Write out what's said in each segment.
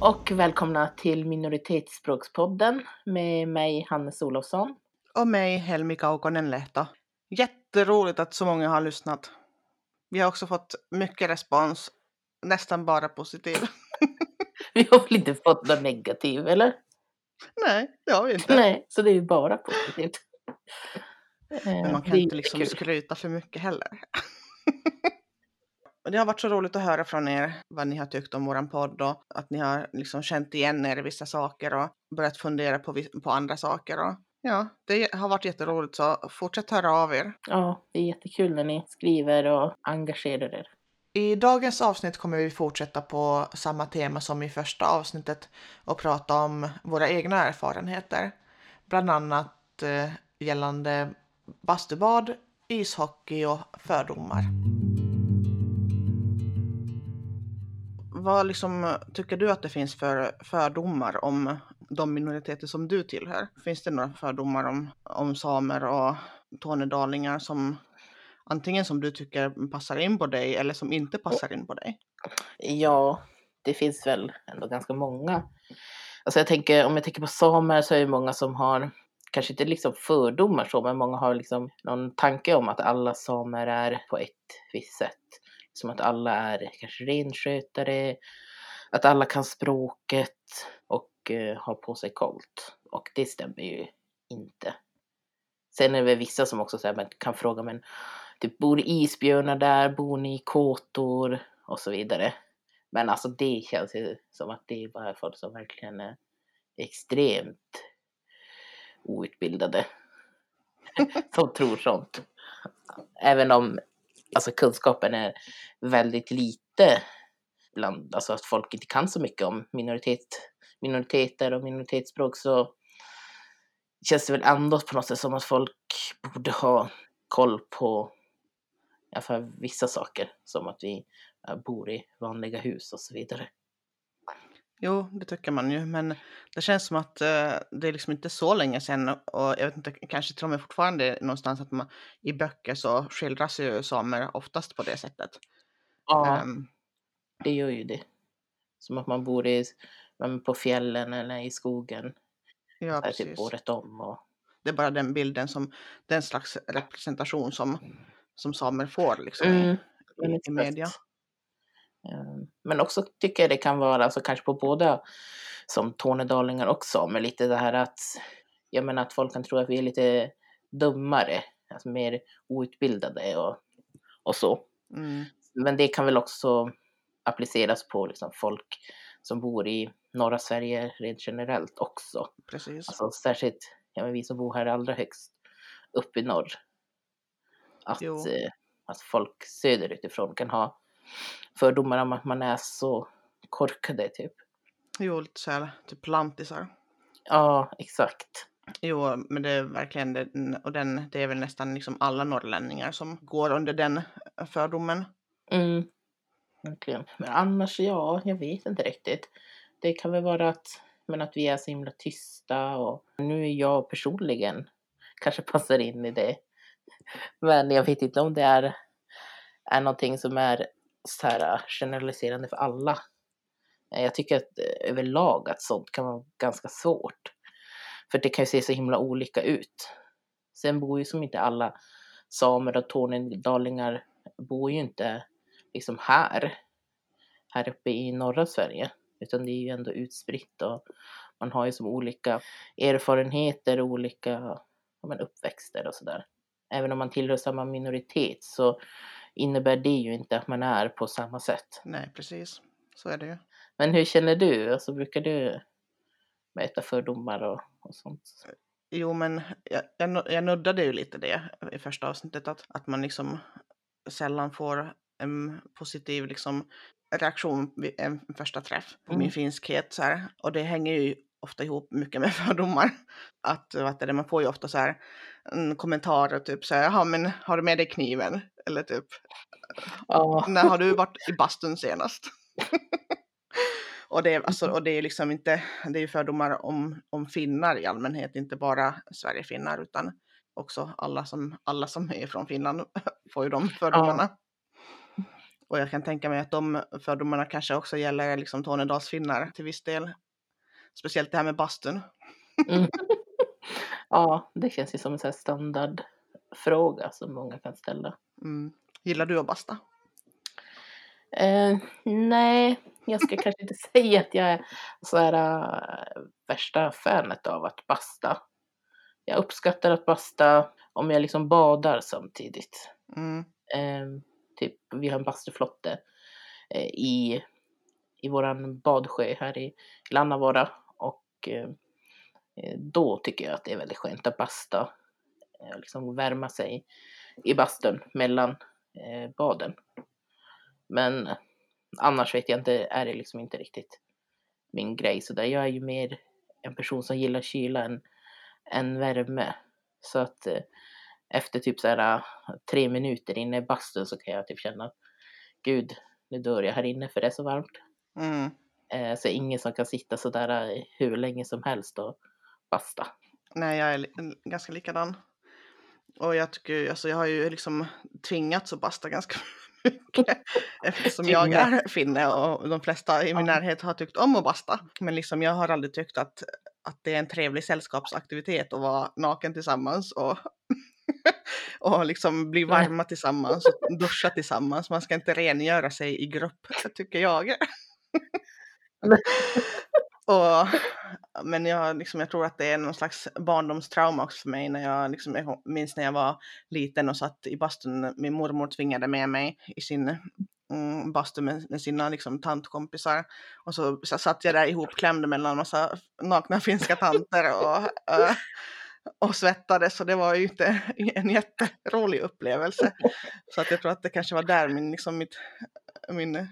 Och välkomna till Minoritetsspråkspodden med mig Hannes Olofsson. Och mig Helmi Kaukonen Lehto. Jätteroligt att så många har lyssnat. Vi har också fått mycket respons, nästan bara positiv. Vi har väl inte fått något negativ eller? Nej, det har vi inte. Nej, så det är ju bara positivt. Men Eh, man kan det inte liksom skryta för mycket heller. Det har varit så roligt att höra från er vad ni har tyckt om våran podd och att ni har liksom känt igen er i vissa saker och börjat fundera på, på andra saker. Och ja, det har varit jätteroligt så fortsätt höra av er. Ja, det är jättekul när ni skriver och engagerar er. I dagens avsnitt kommer vi fortsätta på samma tema som i första avsnittet och prata om våra egna erfarenheter. Bland annat eh, gällande bastubad, ishockey och fördomar. Vad liksom tycker du att det finns för fördomar om de minoriteter som du tillhör? Finns det några fördomar om, om samer och tornedalingar som antingen som du tycker passar in på dig eller som inte passar in på dig? Ja, det finns väl ändå ganska många. Alltså jag tänker, om jag tänker på samer så är det många som har, kanske inte liksom fördomar så, men många har liksom någon tanke om att alla samer är på ett visst sätt. Som att alla är kanske renskötare, att alla kan språket och eh, har på sig kolt. Och det stämmer ju inte. Sen är det väl vissa som också här, kan fråga, men typ, bor isbjörnar där, bor ni i kåtor och så vidare. Men alltså det känns ju som att det är bara folk som verkligen är extremt outbildade. som tror sånt. Även om alltså, kunskapen är väldigt lite bland, alltså att folk inte kan så mycket om minoritet, minoriteter och minoritetsspråk så känns det väl ändå på något sätt som att folk borde ha koll på i alla fall vissa saker. Som att vi bor i vanliga hus och så vidare. Jo, det tycker man ju, men det känns som att eh, det är liksom inte så länge sedan och jag vet inte, kanske till och med fortfarande någonstans att man i böcker så skildras ju samer oftast på det sättet. Ja, Ehm, det gör ju det. Som att man bor i, på fjällen eller i skogen. ja, här, typ precis. året om. Och, Det är bara den bilden som, den slags representation som, som samer får liksom i, mm, i, i media. Eh, Men också tycker jag det kan vara, alltså kanske på båda som tornedalingar och samer, lite det här att, jag menar att folk kan tro att vi är lite dummare, alltså mer outbildade och, och så. Mm, Men det kan väl också appliceras på liksom folk som bor i norra Sverige rent generellt också. precis. Alltså särskilt ja, men vi som bor här allra högst upp i norr. Att, eh, att folk söderutifrån kan ha fördomar om att man är så korkade typ. Jo, lite så här, typ lantisar. Ja, exakt. Jo, men det är verkligen den, och den, det är väl nästan liksom alla norrlänningar som går under den fördomen. Mm. Verkligen. Men annars, ja, jag vet inte riktigt. Det kan väl vara att, men att vi är så himla tysta och nu är jag personligen kanske passar in i det. Men jag vet inte om det är, är någonting som är så här äh, generaliserande för alla. Eh, jag tycker att eh, överlag att sånt kan vara ganska svårt. För det kan ju se så himla olika ut. Sen bor ju som inte alla samer och tornedalingar bor ju inte liksom här. Här uppe i norra Sverige. Utan det är ju ändå utspritt och man har ju som olika erfarenheter och olika ja, men uppväxter och sådär. Även om man tillhör samma minoritet så innebär det ju inte att man är på samma sätt. Nej, precis. Så är det ju. Men hur känner du? Alltså, brukar du möta fördomar och, och sånt? Jo, men jag, jag, nu- jag nuddade ju lite det i första avsnittet, att, att man liksom sällan får en positiv liksom, reaktion vid en första träff på min Mm. finskhet. Så här. Och det hänger ju ofta ihop mycket med fördomar. Att vad är det, man får ju ofta så här en kommentarer typ så här, jaha men har du med dig kniven? Eller typ, Ja, när har du varit i bastun senast? och, det, är- alltså, och det är liksom inte, det är ju fördomar om, om finnar i allmänhet, inte bara Sverigefinnar utan också alla som, alla som är från Finland får ju de fördomarna. Och jag kan tänka mig att de fördomarna kanske också gäller liksom Tornedalsfinnar till viss del. Speciellt det här med bastun. Mm. ja, det känns ju som en sån här standardfråga som många kan ställa. Mm. Gillar du att basta? Eh, nej, jag ska kanske inte säga att jag är så här äh, värsta fanet av att basta. Jag uppskattar att basta om jag liksom badar samtidigt. Mm. Eh, typ, vi har en bastuflotte eh, i, i våran badsjö här i Lannavara och eh, då tycker jag att det är väldigt skönt att basta. Eh, liksom värma sig i bastun mellan eh, baden. Men annars vet jag inte, är det liksom inte riktigt min grej. Så där jag är ju mer en person som gillar kyla än, än värme. Så att eh, efter typ så här tre minuter inne i bastun så kan jag typ känna gud, nu dör jag här inne för det är så varmt. Mm. Eh, så ingen som kan sitta så där hur länge som helst och basta. Nej, jag är ganska likadan. Och jag tycker, alltså jag har ju liksom tvingats att basta ganska mycket eftersom jag är finne och de flesta i min närhet har tyckt om att basta. Men liksom jag har aldrig tyckt att, att det är en trevlig sällskapsaktivitet att vara naken tillsammans och, och liksom bli varma tillsammans och duscha tillsammans. Man ska inte rengöra sig i grupp, tycker jag och, men jag, liksom, jag tror att det är någon slags barndomstrauma också för mig. När jag, liksom, jag minns när jag var liten och satt i bastun. Min mormor tvingade med mig i sin mm, bastu med, med sina liksom, tantkompisar. Och så, så satt jag där ihopklämd mellan en massa nakna finska tanter och, uh, och svettades. Så det var ju inte en jätterolig upplevelse. Så att jag tror att det kanske var där min, liksom, mitt, min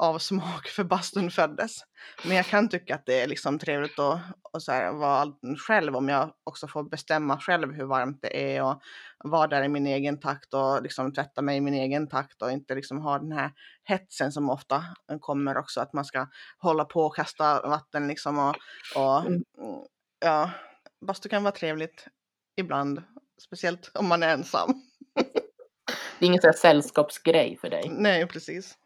avsmak för bastun föddes. Men jag kan tycka att det är liksom trevligt att, att så här, vara själv om jag också får bestämma själv hur varmt det är och vara där i min egen takt och liksom tvätta mig i min egen takt och inte liksom ha den här hetsen som ofta kommer också att man ska hålla på och kasta vatten liksom och, och mm. ja, bastu kan vara trevligt ibland, speciellt om man är ensam. Det är ingen sån sällskapsgrej för dig? Nej, precis.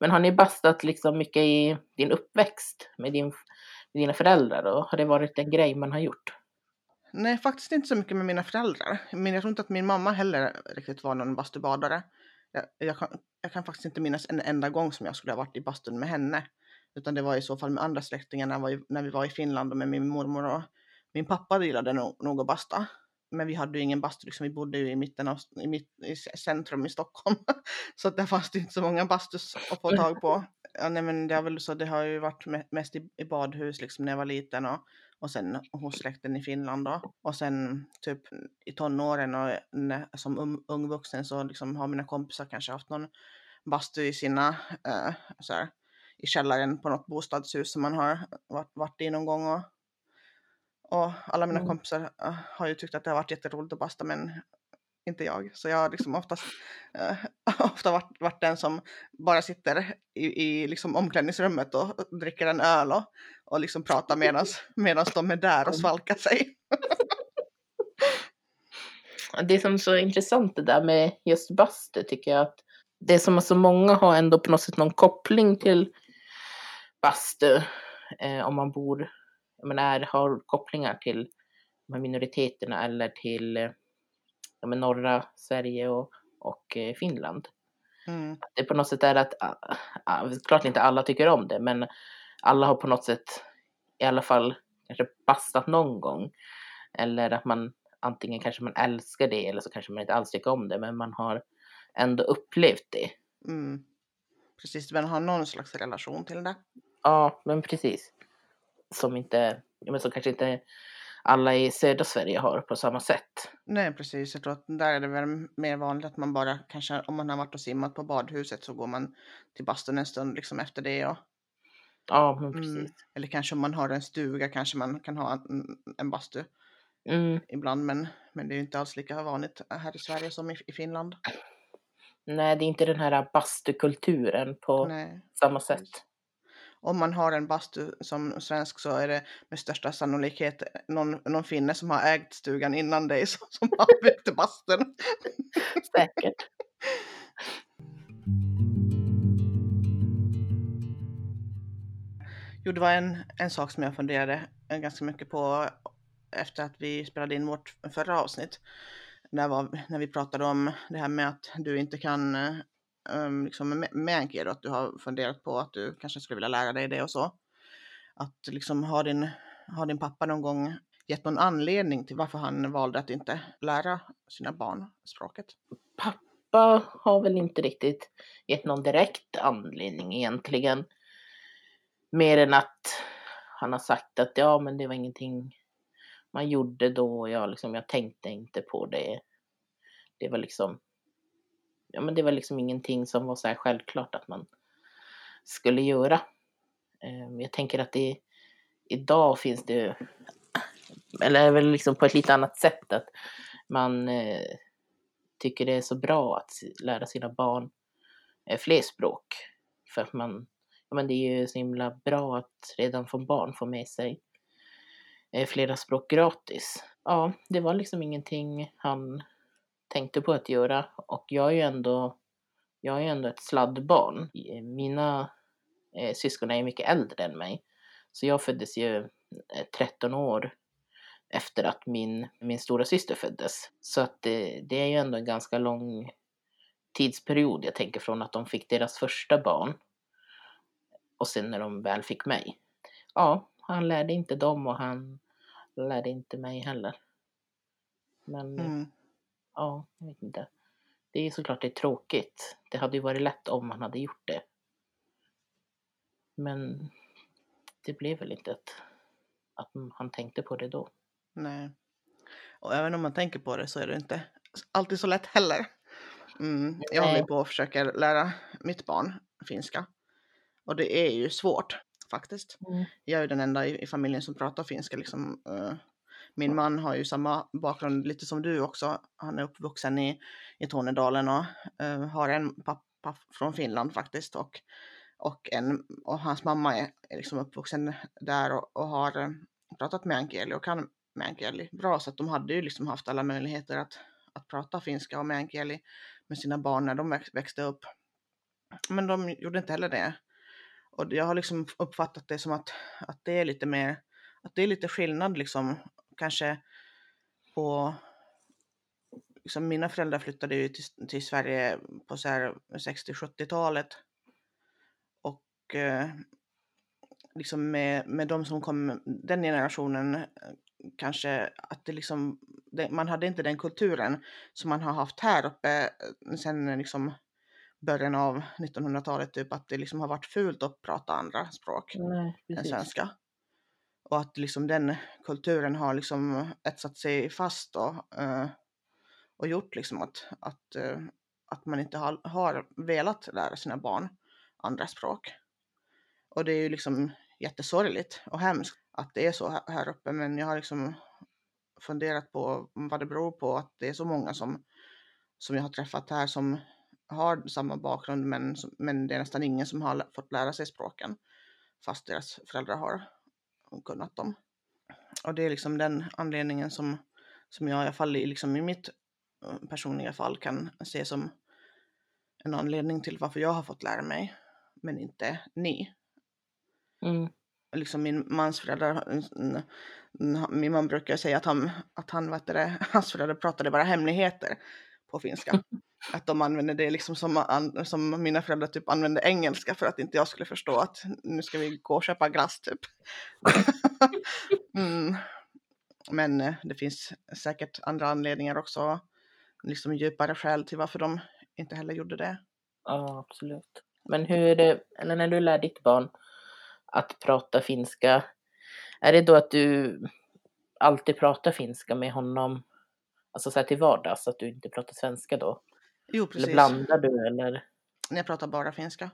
Men har ni bastat liksom mycket i din uppväxt med, din, med dina föräldrar? Då? Har det varit en grej man har gjort? Nej, faktiskt inte så mycket med mina föräldrar. Men jag tror inte att min mamma heller riktigt var någon bastubadare. Jag, jag, kan, jag kan faktiskt inte minnas en enda gång som jag skulle ha varit i bastun med henne. Utan det var i så fall med andra släktingar när, när vi var i Finland och med min mormor och min pappa gillade nog, nog att basta men vi hade ju ingen bastu, liksom, vi bodde ju i mitten av i, mitt, i centrum i Stockholm. så att där fanns det inte så många bastus att få tag på. Ja, nej, men det, har väl så, det har ju varit mest i, i badhus liksom, när jag var liten och, och sen hos släkten i Finland då. Och sen typ i tonåren och när, som um, ung vuxen så liksom, har mina kompisar kanske haft någon bastu i sina, uh, så här, i källaren på något bostadshus som man har varit, varit i någon gång och och alla mina mm. kompisar uh, har ju tyckt att det har varit jätteroligt att basta men inte jag. Så jag har liksom oftast, uh, ofta varit, varit den som bara sitter i, i liksom omklädningsrummet och dricker en öl och, och liksom pratar medan de är där och svalkar sig. det som är så intressant det där med just bastu tycker jag att det är som att så många har ändå på något sätt någon koppling till bastu eh, om man bor jag menar, har kopplingar till de här minoriteterna eller till men norra Sverige och, och eh, Finland. Mm. Det på något sätt är att, klart inte alla tycker om det, men alla har på något sätt i alla fall kanske bastat någon gång. Eller att man antingen kanske man älskar det eller så kanske man inte alls tycker om det, men man har ändå upplevt det. Mm. Precis, man har någon slags relation till det. Ja, men precis som inte, men som kanske inte alla i södra Sverige har på samma sätt. Nej, precis. Jag tror att där är det väl mer vanligt att man bara kanske om man har varit och simmat på badhuset så går man till bastun en stund liksom efter det. Och, ja, men mm, precis. Mm, eller kanske om man har en stuga kanske man kan ha en, en bastu mm. ibland. Men, men det är ju inte alls lika vanligt här i Sverige som i, i Finland. Nej, det är inte den här bastukulturen på Nej. samma sätt om man har en bastu som svensk så är det med största sannolikhet någon, någon finne som har ägt stugan innan dig som, som har byggt bastun. Säkert. Jo, det var en, en sak som jag funderade eh, ganska mycket på efter att vi spelade in vårt förra avsnitt. Där var, när vi pratade om det här med att du inte kan eh, um, liksom meänkieli, att du har funderat på att du kanske skulle vilja lära dig det och så. Att liksom har din, har din pappa någon gång gett någon anledning till varför han valde att inte lära sina barn språket? Pappa har väl inte riktigt gett någon direkt anledning egentligen. Mer än att han har sagt att ja, men det var ingenting man gjorde då. Jag, liksom, jag tänkte inte på det. Det var liksom ja, men det var liksom ingenting som var så här självklart att man skulle göra. Ehm, jag tänker att det idag finns det, eller väl liksom på ett lite annat sätt, att man eh, tycker det är så bra att lära sina barn eh, fler språk. För att man, ja men det är ju så himla bra att redan från barn få med sig eh, flera språk gratis. Ja, det var liksom ingenting han tänkte på att göra och jag är ju ändå, jag är ändå ett sladdbarn. Eh, mina eh, syskon är mycket äldre än mig. Så jag föddes ju eh, 13 år efter att min, min stora syster föddes. Så att det, det är ju ändå en ganska lång tidsperiod. Jag tänker från att de fick deras första barn och sen när de väl fick mig. Ja, han lärde inte dem och han lärde inte mig heller. Men mm ja, jag vet inte. Det är såklart det är tråkigt. Det hade ju varit lätt om man hade gjort det. Men det blev väl inte att, att han tänkte på det då. Nej. Och även om man tänker på det så är det inte alltid så lätt heller. Mm. Jag håller på och försöker lära mitt barn finska. Och det är ju svårt faktiskt. Mm. Jag är den enda i, i, familjen som pratar finska liksom, uh, min man har ju samma bakgrund lite som du också. Han är uppvuxen i, i Tornedalen och uh, har en pappa från Finland faktiskt och, och, en, och hans mamma är, är liksom uppvuxen där och, och har uh, pratat meänkieli och kan meänkieli bra så att de hade ju liksom haft alla möjligheter att, att prata finska och meänkieli med sina barn när de växte upp. Men de gjorde inte heller det. Och jag har liksom uppfattat det som att, att det är lite mer, att det är lite skillnad liksom kanske på liksom mina föräldrar flyttade ju till, till Sverige på 60-70-talet. Och eh, liksom med, med de som kom, den generationen, eh, kanske att det liksom, det, man hade inte den kulturen som man har haft här uppe eh, sen liksom början av 1900-talet, typ att det liksom har varit fult att prata andra språk Nej, än svenska och att liksom den kulturen har liksom etsat sig fast och, eh, och gjort liksom att, att, eh, att man inte har, har velat lära sina barn andra språk. Och det är ju liksom jättesorgligt och hemskt att det är så här uppe men jag har liksom funderat på vad det beror på att det är så många som, som jag har träffat här som har samma bakgrund men, men det är nästan ingen som har fått lära sig språken fast deras föräldrar har kunnat dem. Och det är liksom den anledningen som, som jag i alla fall liksom i mitt eh, personliga fall kan se som en anledning till varför jag har fått lära mig, men inte ni. Mm. Liksom min mans föräldrar, min man brukar säga att han, att han vet det, hans föräldrar pratade bara hemligheter på finska. Att de använde det liksom som, som mina föräldrar typ använde engelska för att inte jag skulle förstå att nu ska vi gå och köpa glass typ. mm. Men eh, det finns säkert andra anledningar också, liksom djupare skäl till varför de inte heller gjorde det. Ja, absolut. Men hur är det, eller när du lär ditt barn att prata finska, är det då att du alltid pratar finska med honom, alltså så här till vardags, att du inte pratar svenska då? Jo, precis. Eller blandar du eller? Jag pratar bara finska.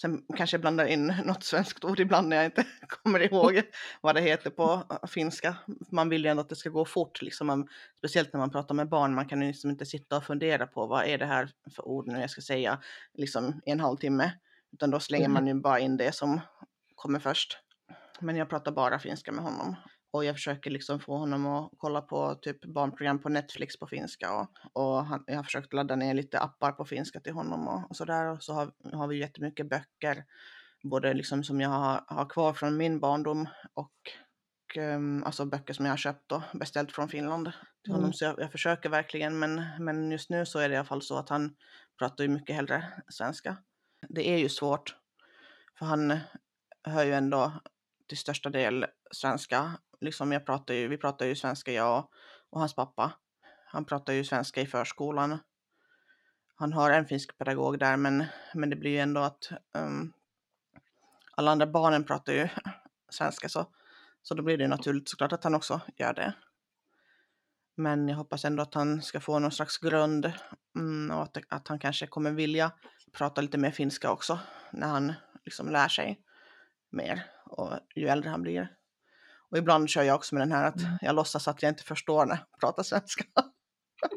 Sen kanske jag blandar in något svenskt ord ibland när jag inte kommer ihåg vad det heter på äh, finska. Man vill ju ändå att det ska gå fort, liksom man, speciellt när man pratar med barn. Man kan ju liksom inte sitta och fundera på vad är det här för ord nu jag ska säga liksom i en halvtimme. Utan då slänger mm. man ju bara in det som kommer först. Men jag pratar bara finska med honom och jag försöker liksom få honom att kolla på typ barnprogram på Netflix på finska och, och han, jag har försökt ladda ner lite appar på finska till honom och, och sådär och så har, har vi jättemycket böcker både liksom som jag har, har kvar från min barndom och, um, alltså böcker som jag har köpt och beställt från Finland till honom. Mm. Så jag, jag försöker verkligen, men, men just nu så är det i alla fall så att han pratar ju mycket hellre svenska. Det är ju svårt, för han hör ju ändå till största del svenska. Liksom jag pratar ju, vi pratar ju svenska jag och hans pappa. Han pratar ju svenska i förskolan. Han har en finsk pedagog där, men, men det blir ju ändå att um, alla andra barnen pratar ju svenska, så, så då blir det naturligt såklart att han också gör det. Men jag hoppas ändå att han ska få någon slags grund mm, och att, att han kanske kommer vilja prata lite mer finska också när han liksom lär sig mer och ju äldre han blir. Och ibland kör jag också med den här att jag låtsas att jag inte förstår när jag pratar svenska.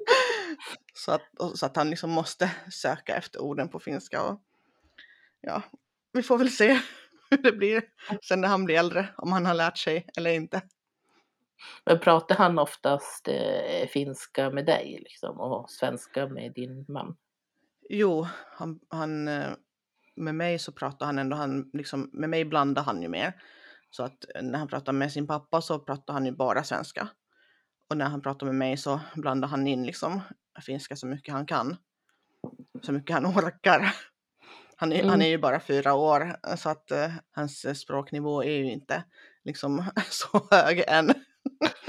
så, att, så att han liksom måste söka efter orden på finska. Och, ja, vi får väl se hur det blir sen när han blir äldre, om han har lärt sig eller inte. Men pratar han oftast eh, finska med dig liksom, och svenska med din man? Jo, han, han, eh, med mig så pratar han ändå, han, liksom, med mig blandar han ju mer. Så att när han pratar med sin pappa så pratar han ju bara svenska. Och när han pratar med mig så blandar han in liksom finska så mycket han kan. Så mycket han orkar. Han är, mm. han är ju bara fyra år så att uh, hans språknivå är ju inte liksom så hög än.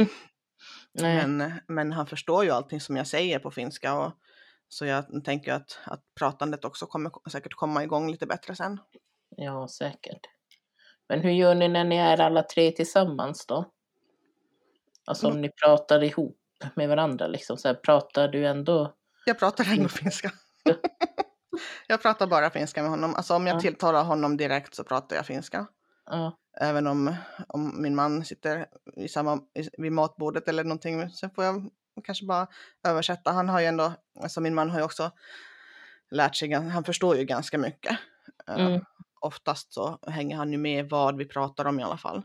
men, men han förstår ju allting som jag säger på finska och så jag tänker att, att pratandet också kommer säkert komma igång lite bättre sen. Ja, säkert. Men hur gör ni när ni är alla tre tillsammans då? Alltså om mm. ni pratar ihop med varandra liksom, så här, pratar du ändå? Jag pratar ändå finska. jag pratar bara finska med honom. Alltså om jag ja. tilltalar honom direkt så pratar jag finska. Ja. Även om, om min man sitter i samma, vid matbordet eller någonting. Sen får jag kanske bara översätta. Han har ju ändå, alltså min man har ju också lärt sig, han förstår ju ganska mycket. Eh, mm. Oftast så hänger han ju med vad vi pratar om i alla fall.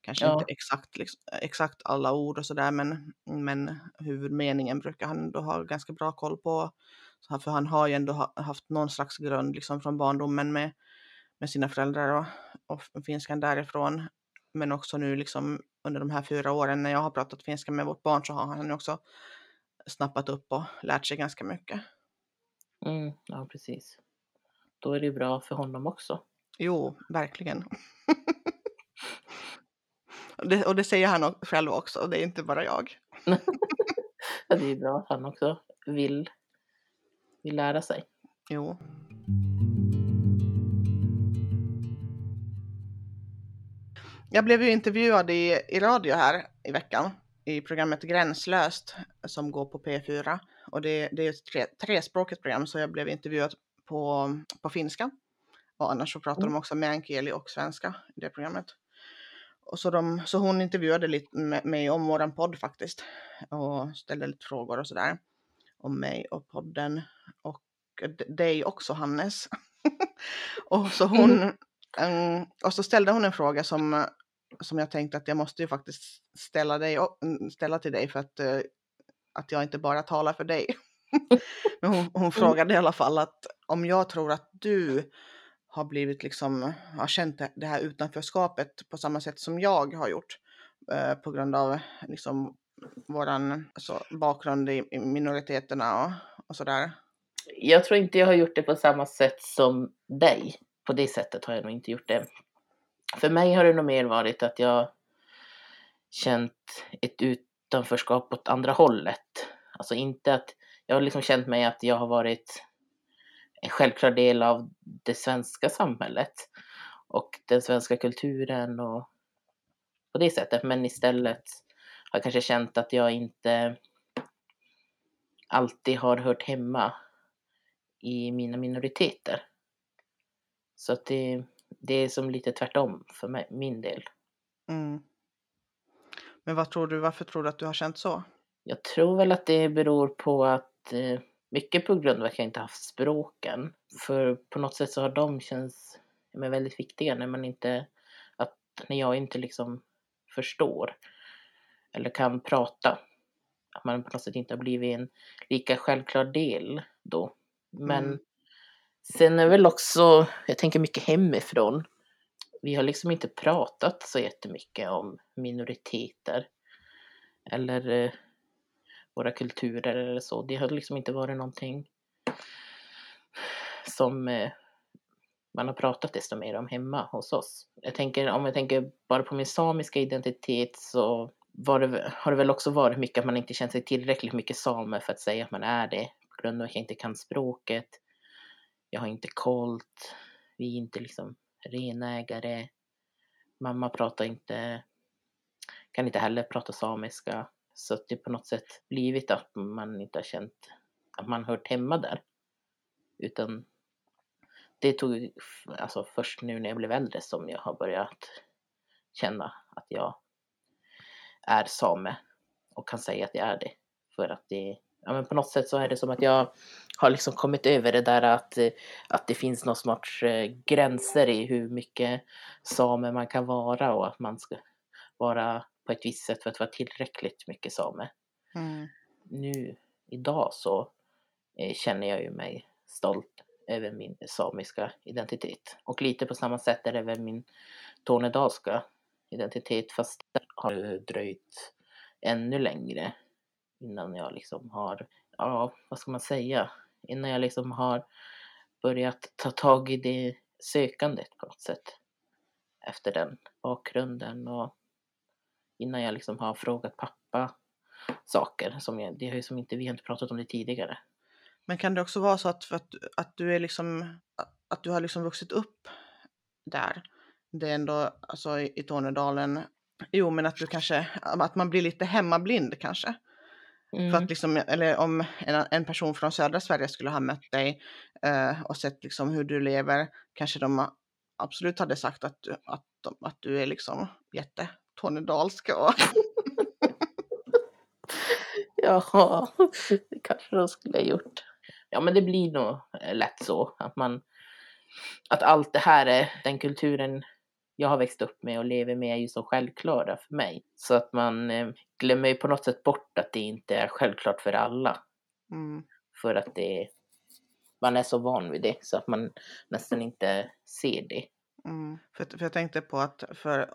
Kanske ja. inte exakt, liksom, exakt alla ord och sådär men, men huvudmeningen brukar han då ha ganska bra koll på. Så för han har ju ändå haft någon slags grund liksom från barndomen med, med sina föräldrar och, och finskan därifrån. Men också nu liksom under de här fyra åren när jag har pratat finska med vårt barn så har han också snappat upp och lärt sig ganska mycket. Mm, ja, precis. Då är det bra för honom också. Jo, verkligen. det, och det säger han själv också, det är inte bara jag. ja, det är bra att han också vill, vill lära sig. Jo. Jag blev ju intervjuad i, i radio här i veckan i programmet Gränslöst som går på P4 och det, det är ett tre, trespråkigt program så jag blev intervjuad på, på finska och annars så pratar mm. de också meänkieli och svenska i det programmet. Och så, de, så hon intervjuade lite med mig om våran podd faktiskt och ställde lite frågor och sådär om mig och podden och dig också Hannes. och så hon um, och så ställde hon en fråga som som jag tänkte att jag måste ju faktiskt ställa, dig, mm, ställa till dig för att, uh, att jag inte bara talar för dig. Men hon, hon mm. frågade i alla fall att om jag tror att du har blivit liksom, har känt det här utanförskapet på samma sätt som jag har gjort eh, på grund av liksom våran alltså, bakgrund i, i minoriteterna och, och sådär. Jag tror inte jag har gjort det på samma sätt som dig. På det sättet har jag nog inte gjort det. För mig har det nog mer varit att jag känt ett utanförskap åt andra hållet. Alltså inte att jag har liksom känt mig att jag har varit en självklar del av det svenska samhället och den svenska kulturen och på det sättet. Men istället har jag kanske känt att jag inte alltid har hört hemma i mina minoriteter. Så att det, det är som lite tvärtom för mig, min del. Mm. Men vad tror du, varför tror du att du har känt så? Jag tror väl att det beror på att eh, mycket på grund av att jag inte haft språken. För på något sätt så har de känts men, väldigt viktiga när man inte, att när jag inte liksom förstår eller kan prata. Att man på något sätt inte har blivit en lika självklar del då. Men mm. Sen är väl också, jag tänker mycket hemifrån. Vi har liksom inte pratat så jättemycket om minoriteter. Eller eh, våra kulturer eller så. Det har liksom inte varit någonting som eh, man har pratat desto mer om hemma hos oss. Jag tänker, om jag tänker bara på min samiska identitet så var det, har det väl också varit mycket att man inte känt sig tillräckligt mycket same för att säga att man är det. På grund av att jag inte kan språket. Jag har inte kolt. Vi är inte liksom renägare. Mamma pratar inte, kan inte heller prata samiska. Så att det på något sätt blivit att man inte har känt att man hört hemma där. Utan det tog alltså först nu när jag blev äldre som jag har börjat känna att jag är same och kan säga att jag är det. För att det, ja men på något sätt så är det som att jag har liksom kommit över det där att, att det finns någon sorts eh, gränser i hur mycket same man kan vara och att man ska vara på ett visst sätt för att vara tillräckligt mycket same. Mm. Nu, idag så eh, känner jag ju mig stolt över min samiska identitet. Och lite på samma sätt är det väl min tornedalska identitet fast det har dröjt ännu längre innan jag liksom har, ja vad ska man säga, innan jag liksom har börjat ta tag i det sökandet på något sätt. Efter den bakgrunden och innan jag liksom har frågat pappa saker som jag, det har ju som inte, vi har inte pratat om det tidigare. Men kan det också vara så att, att, att du är liksom, att du har liksom vuxit upp där? Det är ändå, alltså i, i Tornedalen, jo men att du kanske, att man blir lite hemmablind kanske. Mm. För att liksom, eller om en, en, person från södra Sverige skulle ha mött dig eh, och sett liksom hur du lever, kanske de absolut hade sagt att, att, att du är liksom jättetornedalsk. Och ja, det kanske de skulle ha gjort. Ja, men det blir nog eh, lätt så att man att allt det här är den kulturen jag har växt upp med och lever med är ju så självklara för mig. Så att man eh, glömmer ju på något sätt bort att det inte är självklart för alla. Mm. För att det man är så van vid det så att man nästan inte ser det. Mm. För, för jag tänkte på att för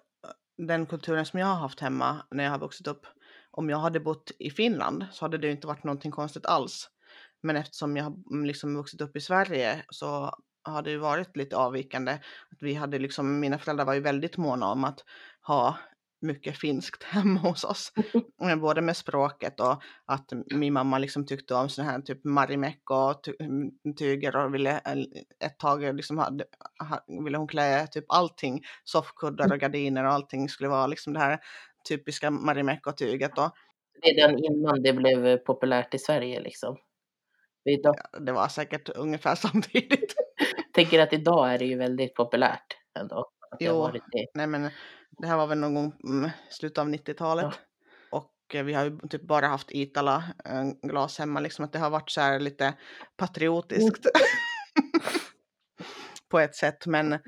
den kulturen som jag har haft hemma när jag har vuxit upp, om jag hade bott i Finland så hade det inte varit någonting konstigt alls. Men eftersom jag har mm, liksom vuxit upp i Sverige så har det ju varit lite avvikande. Att vi hade liksom, mina föräldrar var ju väldigt måna om att ha mycket finskt hemma hos oss. Både med språket och att min mamma liksom tyckte om sån här typ marimäck och ty tyger och ville ett tag liksom hade, ville hon klä typ allting, soffkuddar och gardiner och allting skulle vara liksom det här typiska marimäck och tyget. Och, Redan innan det blev populärt i Sverige liksom? Idag. Det var säkert ungefär samtidigt. Tänker att idag är det ju väldigt populärt ändå. Jo, det. nej men det här var väl någon gång mm, slutet av 90-talet. Ja. Och eh, vi har ju typ bara haft Itala glas hemma, liksom att det har varit så här lite patriotiskt. Mm. på ett sätt, men,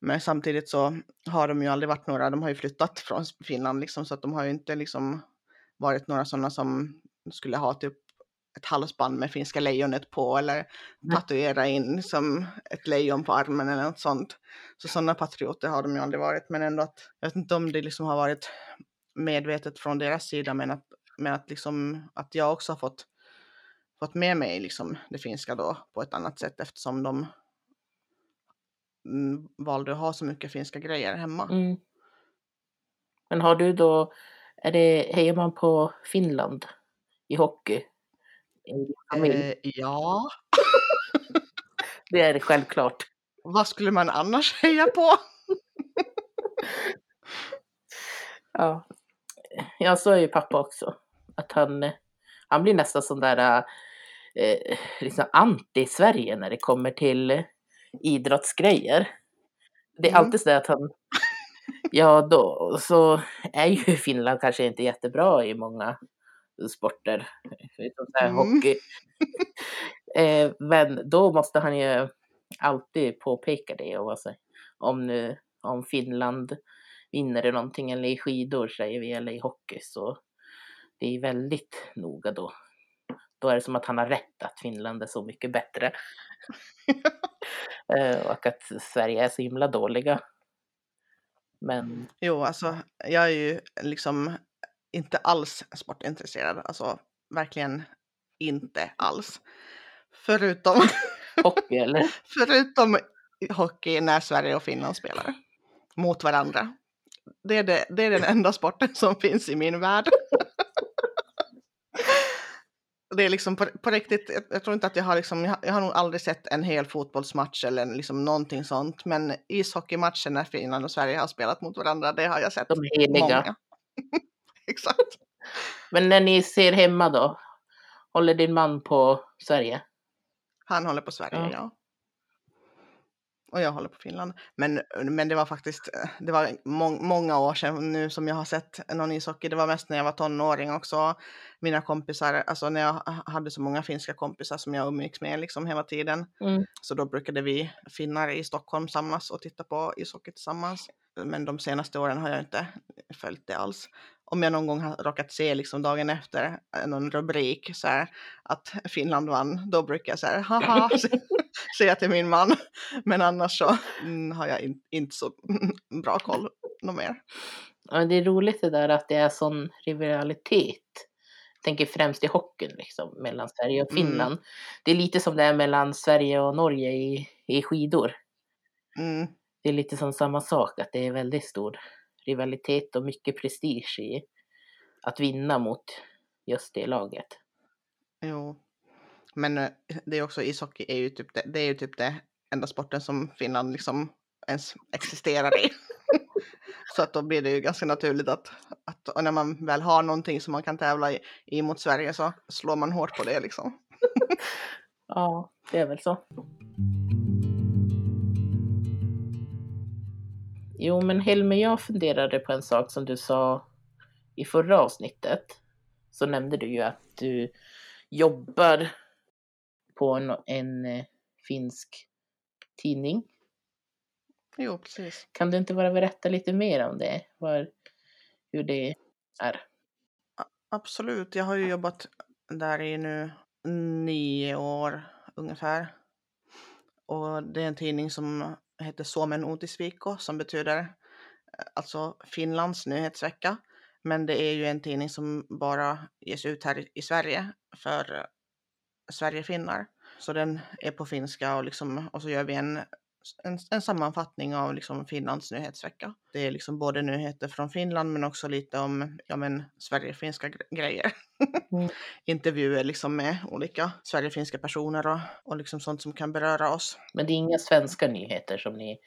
men samtidigt så har de ju aldrig varit några, de har ju flyttat från Finland liksom, så att de har ju inte liksom varit några sådana som skulle ha typ ett halsband med finska lejonet på eller tatuera in som ett lejon på armen eller något sånt. Så sådana patrioter har de ju aldrig varit, men ändå att jag vet inte om det liksom har varit medvetet från deras sida, men att, men att, liksom, att jag också har fått, fått med mig liksom det finska då på ett annat sätt eftersom de mm, valde att ha så mycket finska grejer hemma. Mm. Men har du då, är det, hejar man på Finland i hockey? Eh, ja. det är det självklart. Vad skulle man annars heja på? ja. ja, så är ju pappa också. Att han, han blir nästan sån där eh, liksom anti-Sverige när det kommer till idrottsgrejer. Det är mm. alltid så att han, ja då så är ju Finland kanske inte jättebra i många sporter, så mm. hockey. eh, men då måste han ju alltid påpeka det och alltså, om nu om Finland vinner i någonting eller i skidor säger vi eller i hockey så det är väldigt noga då. då är det som att han har rätt att Finland är så mycket bättre. Eh, och att Sverige är så himla dåliga. Men Jo, alltså jag är ju liksom inte alls sportintresserad. Alltså verkligen inte alls. Förutom, hockey eller? förutom hockey när Sverige och Finland spelar mot varandra. Det är, det, det är den enda sporten som finns i min värld. Det är liksom på, på riktigt, jag, jag tror inte att jag har liksom, jag, har- jag har nog aldrig sett en hel fotbollsmatch eller liksom någonting sånt. Men ishockeymatchen när Finland och Sverige har spelat mot varandra, det har jag sett De är heliga. Exakt. Men när ni ser hemma då? Håller din man på Sverige? Han håller på Sverige, Ja. ja. Och jag håller på Finland. Men, men det var faktiskt, eh, det var må- många år sedan nu som jag har sett någon ishockey. Det var mest när jag var tonåring också. Mina kompisar, alltså när jag hade så många finska kompisar som jag umgicks med liksom hela tiden. Mm. Så då brukade vi finnar i Stockholm samlas och titta på ishockey tillsammans. Men de senaste åren har jag inte följt det alls. Om jag någon gång har råkat se liksom dagen efter eh, någon rubrik så här att Finland vann, då brukar jag så här haha säga till min man. Men annars så mm, har jag in, inte så bra koll något mer. Ja, det är roligt det där att det är sån rivalitet. Jag tänker främst i hockeyn liksom, mellan Sverige och Mm. Finland. Det är lite som det är mellan Sverige och Norge i, i skidor. Mm, Det är lite som samma sak, att det är väldigt stor rivalitet och mycket prestige i att vinna mot just det laget. jo. Men eh, det är också ishockey är ju typ det, det är ju typ det enda sporten som Finland liksom ens existerar i. Så att då blir det ju ganska naturligt att, att när man väl har någonting som man kan tävla i, i mot Sverige så slår man hårt på det liksom. Ja, det är väl så. Jo, men Helmer, jag funderade på en sak som du sa i förra avsnittet. Så nämnde du ju att du jobbar på en, en eh, finsk tidning. Jo, precis. Kan du inte bara berätta lite mer om det? Var, hur det är? Absolut, jag har ju jobbat där i nu nio år ungefär. Och det är en tidning som heter Suomen Uutisviikko som betyder eh, alltså Finlands nyhetsvecka. Men det är ju en tidning som bara ges ut här i- Sverige för eh, Sverigefinnar. Så den är på finska och, liksom, och så gör vi en, en, en sammanfattning av liksom Finlands nyhetsvecka. Det är liksom både nyheter från Finland men också lite om ja, men, Sverigefinska gre- grejer. Mm. Intervjuer liksom med olika Sverigefinska personer och, och liksom sånt som kan beröra oss. Men det är inga svenska nyheter som ni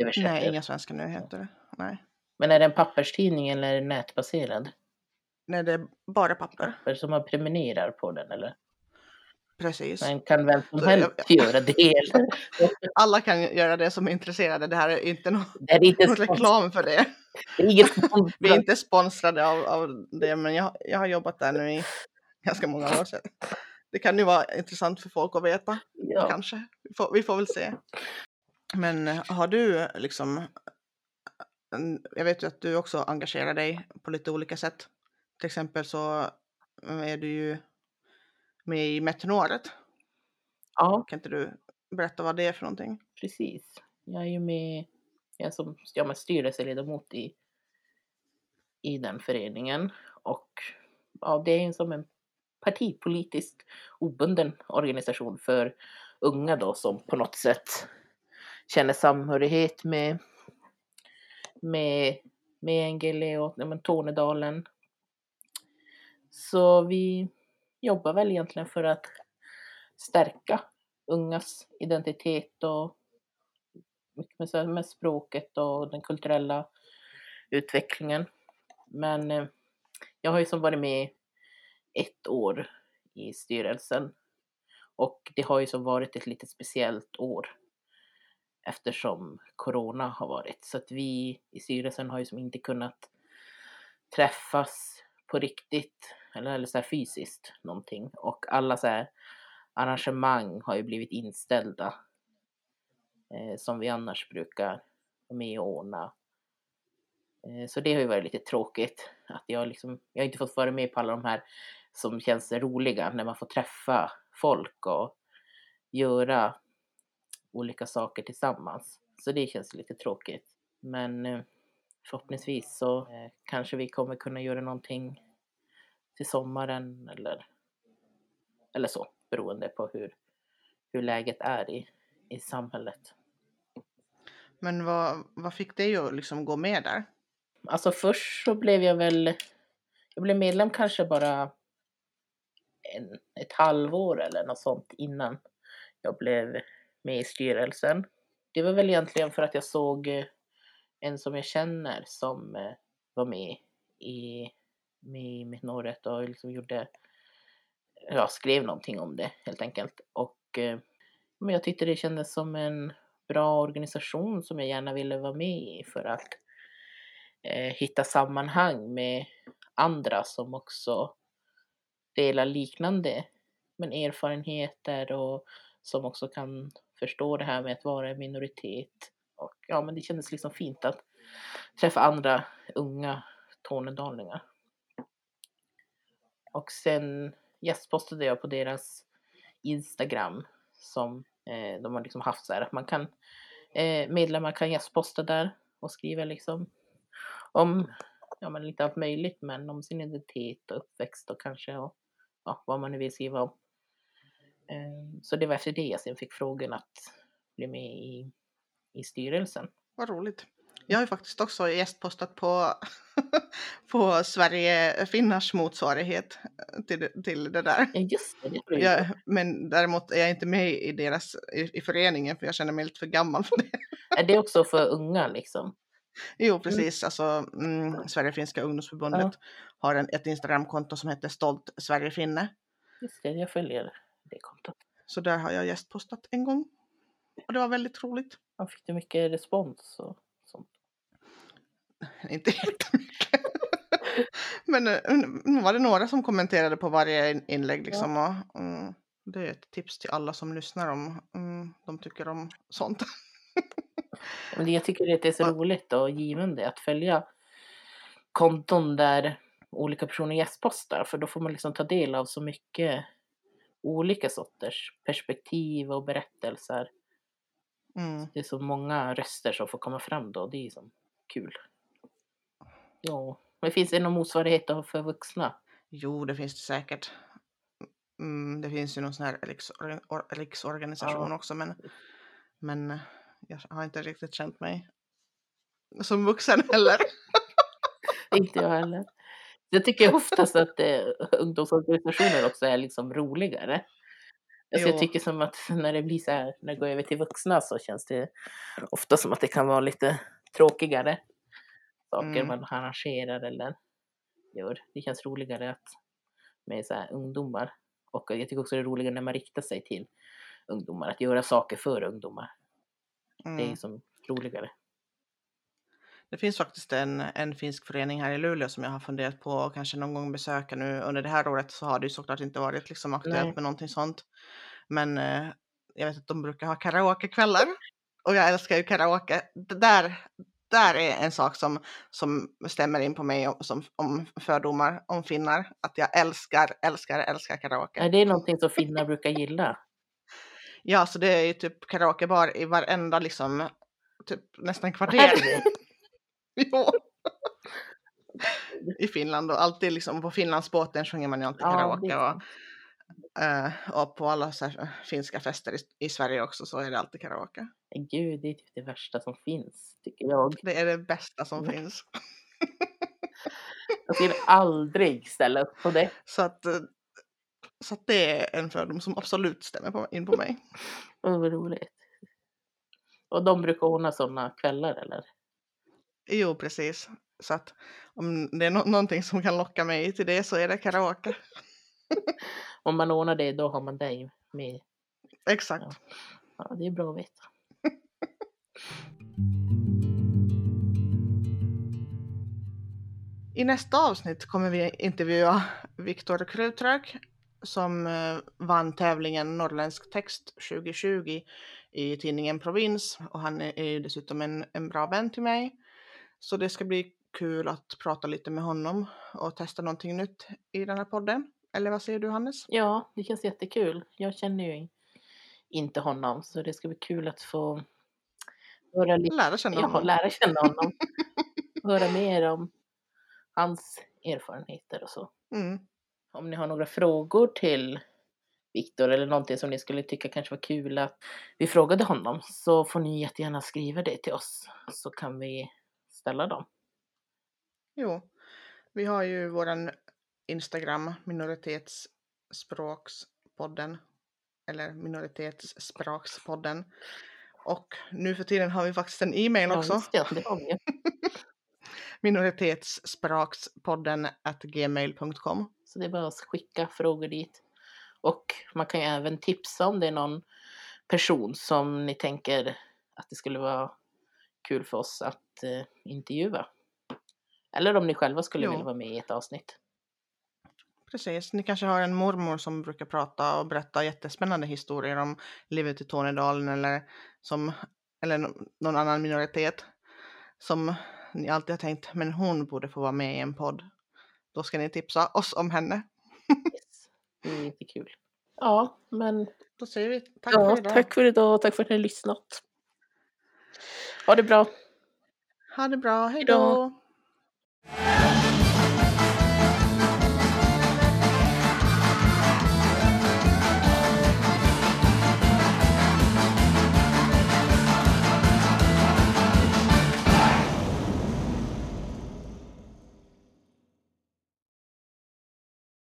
översätter? Nej, inga svenska nyheter. Nej. Men är det en papperstidning eller nätbaserad? Nej, det är bara papper. Papper som man prenumererar på den eller? Precis. Men kan vem som helst göra det? Alla kan göra det som är intresserade. Det här är inte någon, Det är inte någon spons- reklam för det. det är inget. Vi är inte sponsrade av, av det, men jag, jag har jobbat där nu i ganska många år sedan. Det kan ju vara intressant för folk att veta, Ja. kanske. Vi får, vi får väl se. Men eh, har du liksom... Jag vet ju att du också engagerar dig på lite olika sätt. Till exempel så eh, är du ju med i Meteoret. ja, Kan inte du berätta vad det är för någonting? precis. Jag är ju med, jag är som ja, men styrelseledamot i, i den föreningen. Och ja, det är som en partipolitiskt obunden organisation för unga då som på något sätt känner samhörighet med, med, med Engele och ja, Tornedalen. Så vi jobbar väl egentligen för att stärka ungas identitet och mycket med, språket och den kulturella utvecklingen. Men eh, jag har ju som varit med ett år i styrelsen och det har ju som varit ett lite speciellt år eftersom corona har varit. Så att vi i styrelsen har ju som inte kunnat träffas på riktigt eller, eller så här fysiskt någonting och alla så här arrangemang har ju blivit inställda eh, som vi annars brukar vara med och ordna. Eh, så det har ju varit lite tråkigt att jag liksom, jag har inte fått vara med på alla de här som känns roliga när man får träffa folk och göra olika saker tillsammans. Så det känns lite tråkigt. Men eh, förhoppningsvis så eh, kanske vi kommer kunna göra någonting till sommaren eller, eller så, beroende på hur, hur läget är i, i samhället. Men vad, vad fick dig att liksom gå med där? Alltså först så blev jag väl, jag blev medlem kanske bara en, ett halvår eller något sånt innan jag blev med i styrelsen. Det var väl egentligen för att jag såg en som jag känner som eh, var med i, i Mittnorret och liksom gjorde, ja, skrev någonting om det helt enkelt. Och eh, men jag tyckte det kändes som en bra organisation som jag gärna ville vara med i för att eh, hitta sammanhang med andra som också delar liknande men erfarenheter och som också kan förstå det här med att vara en minoritet. Och ja, men det kändes liksom fint att träffa andra unga tornedalingar. Och sen gästpostade jag på deras Instagram som eh, de har liksom haft så här att man kan eh, medlemmar kan gästposta där och skriva liksom om ja, men lite allt möjligt, men om sin identitet och uppväxt och kanske och, ja, vad man nu vill skriva om. Eh, så det var efter det jag sen fick frågan att bli med i, i styrelsen. Vad roligt. Jag har ju faktiskt också gästpostat på, på Sverige Finnars motsvarighet till, till det där. Ja, just det. det jag, men däremot är jag inte med i deras i, i föreningen för jag känner mig lite för gammal för det. Är det också för unga liksom? Jo, mm. precis. Alltså, mm, Sverigefinska ungdomsförbundet ja. har en, ett Instagramkonto som heter Stolt Sverigefinne. Just det, jag följer det kontot. Så där har jag gästpostat en gång. Och det var väldigt roligt. Ja, fick du mycket respons och? Inte jättemycket. Men eh, nu var det några som kommenterade på varje inlägg liksom. Ja. Och, mm, det är ett tips till alla som lyssnar om mm, de tycker om sånt. Men jag tycker att det är så roligt och givande att följa konton där olika personer gästpostar för då får man liksom ta del av så mycket olika sorters perspektiv och berättelser. Mm. Det är så många röster som får komma fram då. Det är som kul. Ja, men finns det någon motsvarighet för vuxna? Jo, det finns det säkert. Mm, det finns ju någon sån här riksorganisation ja. också, men, men jag har inte riktigt känt mig som vuxen heller. inte jag heller. Jag tycker oftast att eh, ungdomsorganisationer också är liksom roligare. Alltså jag tycker som att när det blir så här, när det går över till vuxna så känns det ofta som att det kan vara lite tråkigare saker mm. man arrangerar eller gör. Det känns roligare att med så ungdomar. Och jag tycker också det är roligare när man riktar sig till ungdomar, att göra saker för ungdomar. Mm. Det är mm. som roligare. Det finns faktiskt en, en finsk förening här i Luleå som jag har funderat på och kanske någon gång besöka nu. Under det här året så har det ju såklart inte varit liksom aktuellt Nej. med någonting sånt. Men eh, jag vet att de brukar ha karaokekvällar och jag älskar ju karaoke. Det där, där är en sak som, som stämmer in på mig om, som, om fördomar om finnar. Att jag älskar, älskar, älskar karaoke. Är det någonting som finnar brukar gilla? Ja, så det är ju typ karaokebar i varenda liksom, typ nästan kvarter. jo. I Finland och alltid liksom på Finlandsbåten sjunger man ju alltid karaoke. Ja, och, Uh, och på alla här, finska fester i, i, Sverige också så är det alltid karaoke. Gud, det är typ det värsta som finns, tycker jag. Det är det bästa som mm. finns. jag skulle aldrig ställa upp på det. Så att, eh, så att det är en fördom som absolut stämmer på, in på mig. oh, vad roligt. Och de brukar ordna sådana kvällar eller? Jo, precis. Så att om det är no någonting som kan locka mig till det så är det karaoke. om man ordnar det, då har man dig med. Exakt. Ja, ja det är bra att veta. I nästa avsnitt kommer vi intervjua Viktor Krutrök som eh, vann tävlingen Norrländsk text 2020 i tidningen Provins och han är dessutom en, en bra vän till mig. Så det ska bli kul att prata lite med honom och testa någonting nytt i den här podden. Eller vad säger du Hannes? Ja, det känns jättekul. Jag känner ju inte honom så det ska bli kul att få höra lite, Lära känna ja, honom. lära känna honom. höra mer om hans erfarenheter och så. Mm. Om ni har några frågor till Viktor eller någonting som ni skulle tycka kanske var kul att vi frågade honom så får ni jättegärna skriva det till oss så kan vi ställa dem. Jo, vi har ju våran Instagram minoritetsspråkspodden eller minoritetsspråkspodden. Och nu för tiden har vi faktiskt en e-mail också. just det, det har vi. minoritetsspråkspodden at gmail.com. Så det är bara att skicka frågor dit. Och man kan ju även tipsa om det är någon person som ni tänker att det skulle vara kul för oss att eh, intervjua. Eller om ni själva skulle Jo. vilja vara med i ett avsnitt. Precis, ni kanske har en mormor som brukar prata och berätta jättespännande historier om livet i Tornedalen eller, som, eller nå- någon annan minoritet som ni alltid har tänkt, men hon borde få vara med i en podd. Då ska ni tipsa oss om henne. Yes. Det är jättekul. Ja, men Då säger vi tack ja, för idag. tack för idag och tack för att ni har lyssnat. Ha det bra. Ha det bra, hej Hejdå. då!